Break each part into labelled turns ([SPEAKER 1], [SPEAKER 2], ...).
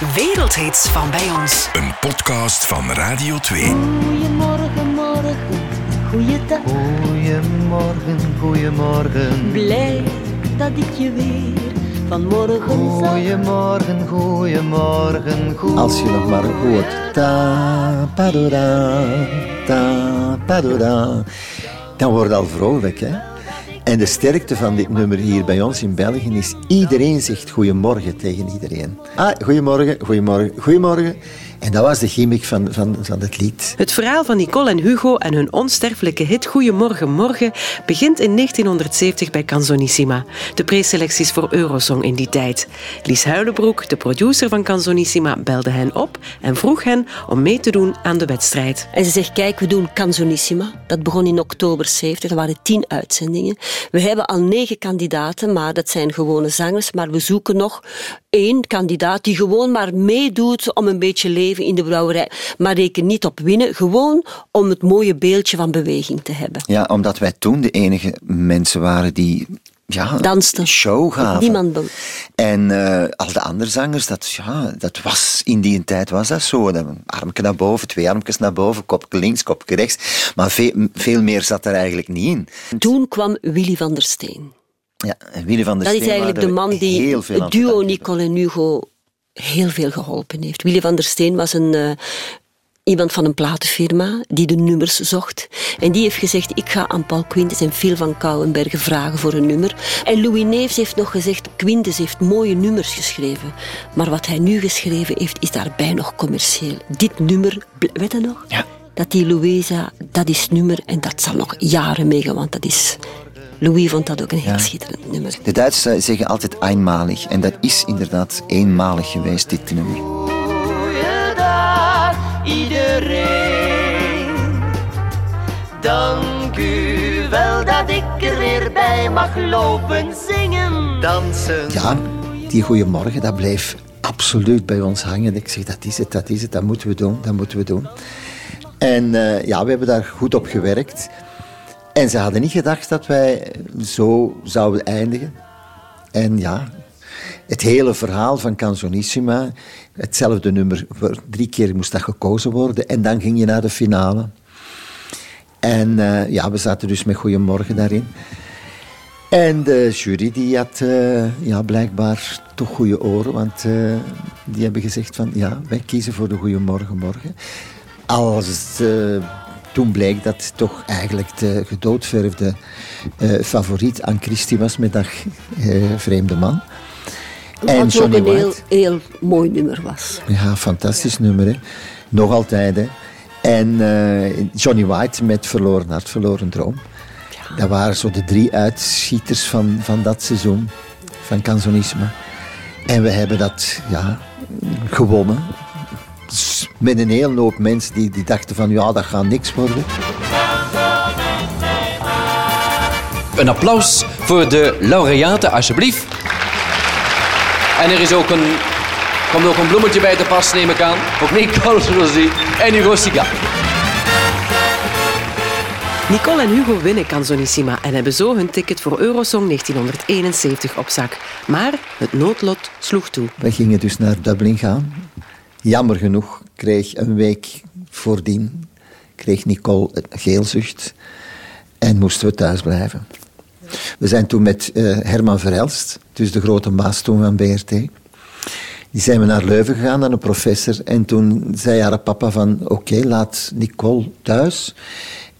[SPEAKER 1] Wereldhits van bij ons.
[SPEAKER 2] Een podcast van Radio 2.
[SPEAKER 3] Goedemorgen, morgen, goeiedag.
[SPEAKER 4] Goedemorgen, goedemorgen.
[SPEAKER 3] Blij dat ik je weer vanmorgen.
[SPEAKER 4] Goedemorgen, goedemorgen, goedemorgen.
[SPEAKER 5] Als je nog maar hoort. Ta, padora, ta, padora. Dan word je al vrolijk, hè? En de sterkte van dit nummer hier bij ons in België is... Iedereen zegt goedemorgen tegen iedereen. Ah, goedemorgen, goedemorgen, goedemorgen. En dat was de gimmick van, van, van het lied.
[SPEAKER 1] Het verhaal van Nicole en Hugo en hun onsterfelijke hit Goedemorgen Morgen begint in 1970 bij Canzonissima. De preselecties voor Eurosong in die tijd. Lies Huilenbroek, de producer van Canzonissima, belde hen op en vroeg hen om mee te doen aan de wedstrijd.
[SPEAKER 6] En ze zegt, kijk, we doen Canzonissima. Dat begon in oktober 70. Er waren tien uitzendingen. We hebben al negen kandidaten, maar dat zijn gewone zangers. Maar we zoeken nog één kandidaat die gewoon maar meedoet om een beetje leven in de brouwerij. Maar reken niet op winnen, gewoon om het mooie beeldje van beweging te hebben.
[SPEAKER 5] Ja, omdat wij toen de enige mensen waren die ja,
[SPEAKER 6] Dansten.
[SPEAKER 5] show gaven.
[SPEAKER 6] Niemand be-
[SPEAKER 5] En eh, al de andere zangers, dat, ja, dat was, in die tijd was dat zo. Dat, armke naar boven, twee armjes naar boven, kopje links, kopje rechts. Maar veel, veel meer zat er eigenlijk niet in.
[SPEAKER 6] Toen kwam Willy van der Steen.
[SPEAKER 5] Ja, en Willy van der
[SPEAKER 6] Dat is
[SPEAKER 5] Steen
[SPEAKER 6] eigenlijk de man die het duo Nicole en Hugo heel veel geholpen heeft. Willy van der Steen was een, eh, iemand van een platenfirma die de nummers zocht. En die heeft gezegd, ik ga aan Paul Quintes en Phil van Kouwenbergen vragen voor een nummer. En Louis Neefs heeft nog gezegd, Quintes heeft mooie nummers geschreven. Maar wat hij nu geschreven heeft, is daarbij nog commercieel. Dit nummer, weet je nog?
[SPEAKER 5] Ja.
[SPEAKER 6] Dat die Louisa, dat is nummer en dat zal nog jaren meegaan, want dat is... Louis vond dat ook een heel schitterend nummer.
[SPEAKER 5] De Duitsers zeggen altijd eenmalig. En dat is inderdaad eenmalig geweest, dit nummer.
[SPEAKER 3] Goeiedag iedereen. Dank u wel dat ik er weer bij mag lopen zingen.
[SPEAKER 4] Dansen.
[SPEAKER 5] Ja, die goeiemorgen, dat bleef absoluut bij ons hangen. Ik zeg, dat is het, dat is het, dat moeten we doen, dat moeten we doen. En eh, ja, we hebben daar goed op gewerkt. En ze hadden niet gedacht dat wij zo zouden eindigen. En ja, het hele verhaal van Canzonissima, hetzelfde nummer, drie keer moest dat gekozen worden. En dan ging je naar de finale. En eh, ja, we zaten dus met Goeiemorgen daarin. En de jury die had eh, ja, blijkbaar toch goede oren, want eh, die hebben gezegd van ja, wij kiezen voor de Goeiemorgen Morgen. Als toen bleek dat toch eigenlijk de gedoodverfde favoriet aan Christie was met dat vreemde man.
[SPEAKER 6] Wat ook een heel, heel mooi nummer was.
[SPEAKER 5] Ja, fantastisch nummer, hè. Nog altijd, hè. En eh, Johnny White met Verloren Hart, Verloren Droom. Dat waren zo de drie uitschieters van, van dat seizoen, van Canzonisme. En we hebben dat, ja, gewonnen. Dus met een hele hoop mensen die, die dachten van, ja, dat gaat niks worden.
[SPEAKER 7] Een applaus voor de laureaten, alsjeblieft. En er is ook een, komt ook een bloemetje bij te pas, neem ik aan. Ook Nicole Rosy en Hugo Siga.
[SPEAKER 1] Nicole en Hugo winnen Canzonissima en hebben zo hun ticket voor Eurosong 1971 op zak. Maar het noodlot sloeg toe.
[SPEAKER 5] We gingen dus naar Dublin gaan. Jammer genoeg kreeg een week voordien kreeg Nicole een geelzucht en moesten we thuis blijven. We zijn toen met eh, Herman Verhelst, dus de grote baas toen van BRT, die zijn we naar Leuven gegaan, naar een professor. En toen zei haar papa van, oké, laat Nicole thuis.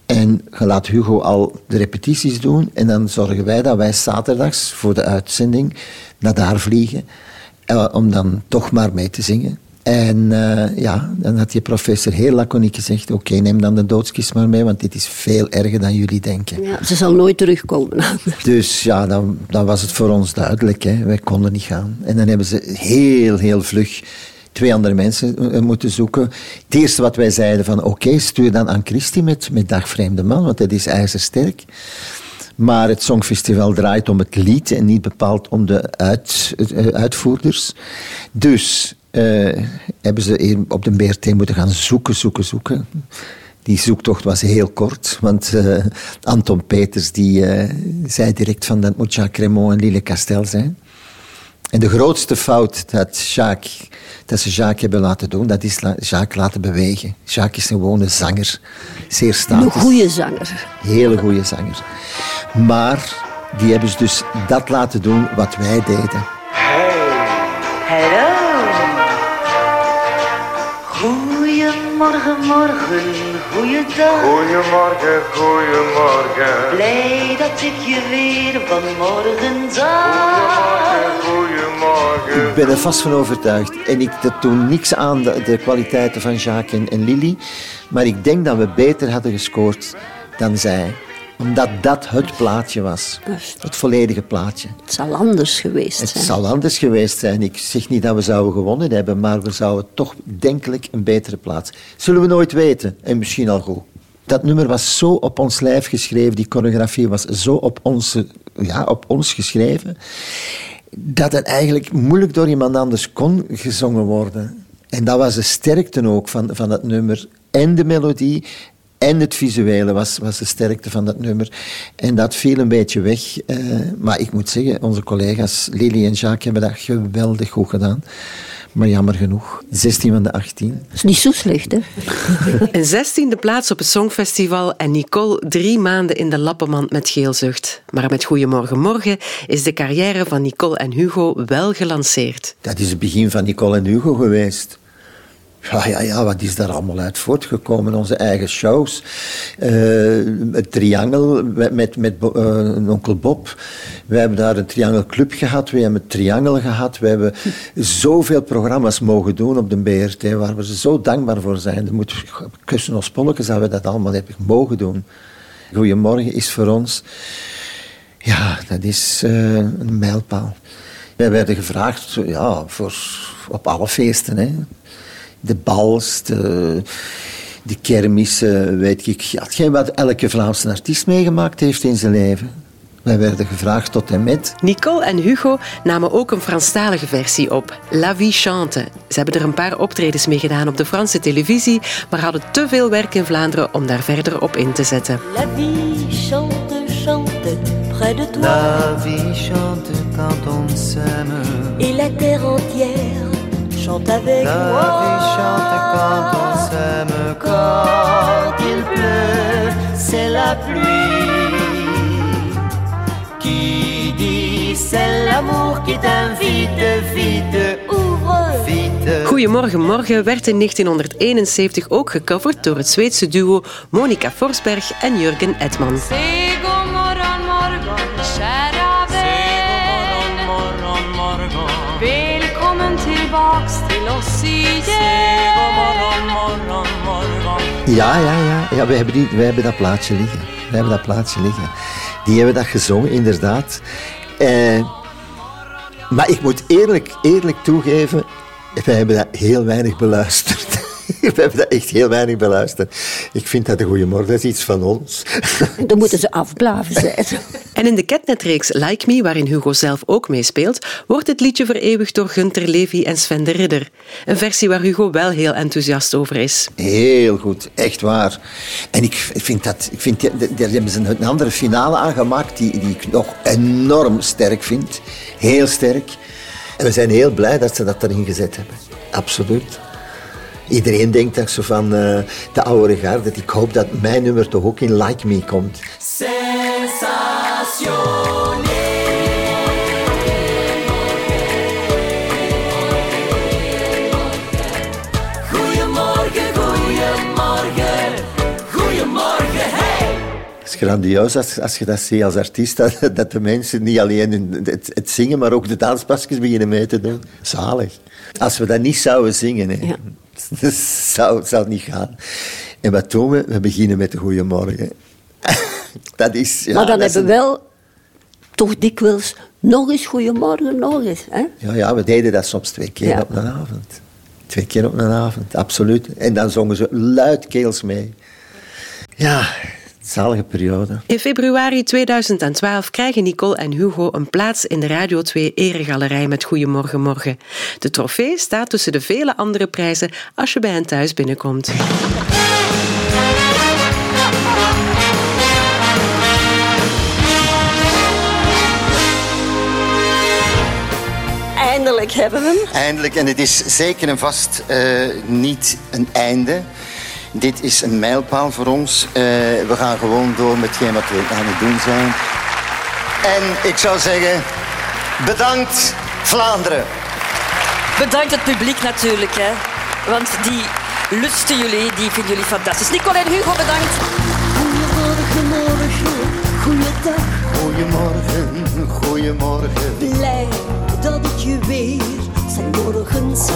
[SPEAKER 5] En laat Hugo al de repetities doen. En dan zorgen wij dat wij zaterdags voor de uitzending naar daar vliegen. eh, om dan toch maar mee te zingen. En eh, ja, dan had die professor heel laconiek gezegd: Oké, neem dan de doodskist maar mee, want dit is veel erger dan jullie denken.
[SPEAKER 6] Ja, ze zal nooit terugkomen.
[SPEAKER 5] Dus ja, dan, dan was het voor ons duidelijk. Hè. Wij konden niet gaan. En dan hebben ze heel, heel vlug twee andere mensen eh, moeten zoeken. Het eerste wat wij zeiden van oké, stuur dan aan Christie met, met Dag Vreemde Man, want dat is ijzersterk. Maar het Songfestival draait om het lied en niet bepaald om de uit, eh, uitvoerders. Dus eh, hebben ze op de BRT moeten gaan zoeken, zoeken, zoeken. Die zoektocht was heel kort, want eh, Anton Peters die, eh, zei direct van dat moet Jacques Cremont en Lille Castel zijn. En de grootste fout dat, Jacques, dat ze Jacques hebben laten doen, dat is Jacques laten bewegen. Jacques is een gewone zanger. Zeer
[SPEAKER 6] Een
[SPEAKER 5] statisch.
[SPEAKER 6] goede zanger.
[SPEAKER 5] Hele goede zanger. Maar die hebben ze dus dat laten doen wat wij deden.
[SPEAKER 3] Hallo. Goedemorgen, morgen, goeiedag.
[SPEAKER 8] Goedemorgen, goedemorgen.
[SPEAKER 3] Blij dat ik je weer vanmorgen zag.
[SPEAKER 8] Goedemorgen.
[SPEAKER 5] Ik ben er vast van overtuigd. En ik dat doe niks aan de, de kwaliteiten van Jacques en, en Lily. Maar ik denk dat we beter hadden gescoord dan zij. Omdat dat het plaatje was. Het volledige plaatje.
[SPEAKER 6] Het zal anders geweest
[SPEAKER 5] Het
[SPEAKER 6] zijn.
[SPEAKER 5] zal anders geweest zijn. Ik zeg niet dat we zouden gewonnen hebben, maar we zouden toch denkelijk een betere plaats. Zullen we nooit weten. En misschien al goed. Dat nummer was zo op ons lijf geschreven, die choreografie was zo op, onze, ja, op ons geschreven, dat het eigenlijk moeilijk door iemand anders kon gezongen worden. En dat was de sterkte ook van, van dat nummer. En de melodie en het visuele was, was de sterkte van dat nummer. En dat viel een beetje weg. eh, maar ik moet zeggen, onze collega's Lily en Jacques hebben dat geweldig goed gedaan. Maar jammer genoeg, 16 van de 18.
[SPEAKER 6] Dat is niet zo slecht, hè?
[SPEAKER 1] Een zestiende plaats op het Songfestival en Nicole drie maanden in de lappenmand met geelzucht. Maar met Goeiemorgen Morgen is de carrière van Nicole en Hugo wel gelanceerd.
[SPEAKER 5] Dat is het begin van Nicole en Hugo geweest. Ja, ja, ja, wat is daar allemaal uit voortgekomen? Onze eigen shows. Eh, het triangel met, met, met eh, onkel Bob. We hebben daar een triangelclub gehad. We hebben het triangel gehad. We hebben zoveel programma's mogen doen op de BRT, waar we zo dankbaar voor zijn. Er moet kussen ons polletjes dat we dat allemaal hebben mogen doen. Goedemorgen is voor ons... Ja, dat is eh, een mijlpaal. Wij werden gevraagd ja, voor, op alle feesten. Hè. De bals, de, de kermissen, weet ik. Ja, hetgeen wat elke Vlaamse artiest meegemaakt heeft in zijn leven. Wij werden gevraagd tot en met.
[SPEAKER 1] Nicole en Hugo namen ook een Franstalige versie op, La Vie Chante. Ze hebben er een paar optredens mee gedaan op de Franse televisie, maar hadden te veel werk in Vlaanderen om daar verder op in te zetten.
[SPEAKER 9] La vie chante, chante près de toi.
[SPEAKER 4] La vie chante quand on s'aime.
[SPEAKER 9] Et la terre entière chante avec
[SPEAKER 4] La
[SPEAKER 9] moi.
[SPEAKER 4] vie chante quand on s'aime. Quand il pleut, c'est la pluie qui dit c'est l'amour qui t'invite. Vite,
[SPEAKER 9] Ouvre
[SPEAKER 4] vite.
[SPEAKER 1] Goedemorgen Morgen werd in 1971 ook gecoverd door het Zweedse duo Monica Forsberg en Jurgen Edman.
[SPEAKER 5] Ja, ja, ja. ja wij, hebben die, wij hebben dat plaatje liggen. Wij hebben dat plaatje liggen. Die hebben dat gezongen, inderdaad. Eh, maar ik moet eerlijk, eerlijk toegeven, wij hebben dat heel weinig beluisterd. We hebben dat echt heel weinig beluisterd. Ik vind dat een goede morgen, dat is iets van ons.
[SPEAKER 6] Dan moeten ze afblaven zijn.
[SPEAKER 1] En in de Catnet-reeks Like Me, waarin Hugo zelf ook meespeelt, wordt het liedje vereeuwigd door Gunther Levy en Sven de Ridder. Een versie waar Hugo wel heel enthousiast over is.
[SPEAKER 5] Heel goed, echt waar. En ik vind dat, ik vind, daar hebben ze een andere finale aangemaakt die, die ik nog enorm sterk vind. Heel sterk. En we zijn heel blij dat ze dat erin gezet hebben. Absoluut. Iedereen denkt dat zo van eh, de oude garde. Ik hoop dat mijn nummer toch ook in Like Me komt.
[SPEAKER 4] Goedemorgen, goedemorgen, goedemorgen, hey!
[SPEAKER 5] Het is grandioos als, als je dat ziet als artiest, dat, dat de mensen niet alleen hun- het, het zingen, maar ook de danspasjes beginnen mee te doen. Zalig. Als we dat niet zouden zingen, hè,
[SPEAKER 6] Ja.
[SPEAKER 5] dat zou, zou niet gaan. En wat doen we? We beginnen met de Goeiemorgen. dat is... Ja,
[SPEAKER 6] maar dan hebben we
[SPEAKER 5] een-
[SPEAKER 6] wel toch dikwijls nog eens goeiemorgen, nog eens. Hè?
[SPEAKER 5] Ja, ja, we deden dat soms twee keer
[SPEAKER 6] Ja.
[SPEAKER 5] op een avond. Twee keer op een avond, absoluut. En dan zongen ze luidkeels mee. Ja, zalige periode.
[SPEAKER 1] In februari 2012 krijgen Nicole en Hugo een plaats in de Radio 2 Eregalerij met Goeiemorgen Morgen. De trofee staat tussen de vele andere prijzen als je bij hen thuis binnenkomt.
[SPEAKER 6] Eindelijk hebben we hem.
[SPEAKER 5] Eindelijk, en het is zeker en vast eh, niet een einde. Dit is een mijlpaal voor ons. Eh, we gaan gewoon door met hetgeen wat we aan het doen zijn. En ik zou zeggen, bedankt Vlaanderen.
[SPEAKER 10] Bedankt het publiek natuurlijk, hè. Want die lusten jullie, die vinden jullie fantastisch. Nicole en Hugo, bedankt.
[SPEAKER 9] Goedemorgen, morgen, goeiedag.
[SPEAKER 5] Goedemorgen, goedemorgen.
[SPEAKER 9] Blij dat ik je weer zijn morgen zag.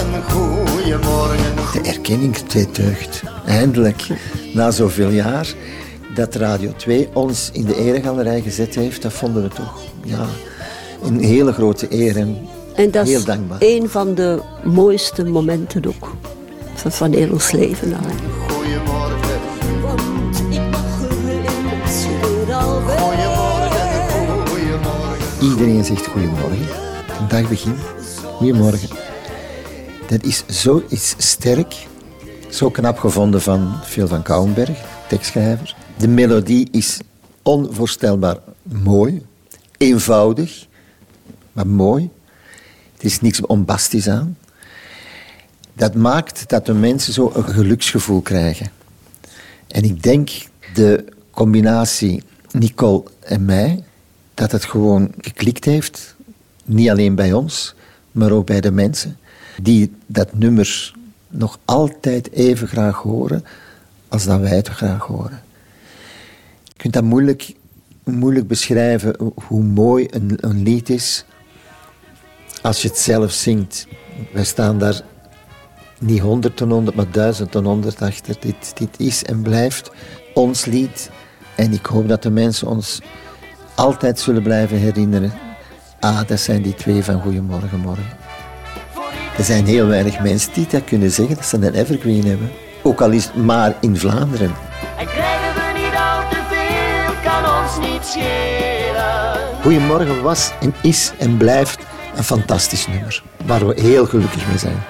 [SPEAKER 5] Goedemorgen, goedemorgen. De erkenning deed deugd. Eindelijk, na zoveel jaar, dat Radio 2 ons in de eregalerij gezet heeft, dat vonden we toch ja, een hele grote eer en,
[SPEAKER 6] En dat
[SPEAKER 5] heel
[SPEAKER 6] is
[SPEAKER 5] dankbaar.
[SPEAKER 6] een van de mooiste momenten ook van, van heel ons leven. Nou.
[SPEAKER 5] Goedemorgen,
[SPEAKER 9] er.
[SPEAKER 5] Iedereen zegt goedemorgen. Een dag begint. Goedemorgen. Dat is zoiets sterk, zo knap gevonden van Phil van Kouwenberg, tekstschrijver. De melodie is onvoorstelbaar mooi, eenvoudig, maar mooi. Er is niks bombastisch aan. Dat maakt dat de mensen zo een geluksgevoel krijgen. En ik denk de combinatie Nicole en mij, dat het gewoon geklikt heeft. Niet alleen bij ons, maar ook bij de mensen. Die dat nummer nog altijd even graag horen als dat wij het graag horen. Je kunt dat moeilijk, moeilijk beschrijven hoe mooi een, een lied is als je het zelf zingt. Wij staan daar niet honderd ten honderd, maar duizend ten honderd achter. Dit, dit is en blijft ons lied. En ik hoop dat de mensen ons altijd zullen blijven herinneren. Ah, dat zijn die twee van Goedemorgen Morgen. Er zijn heel weinig mensen die dat kunnen zeggen, dat ze een evergreen hebben. Ook al is het maar in Vlaanderen.
[SPEAKER 3] En krijgen we niet al te veel, kan ons niet schelen.
[SPEAKER 5] Goedemorgen was en is en blijft een fantastisch nummer. Waar we heel gelukkig mee zijn.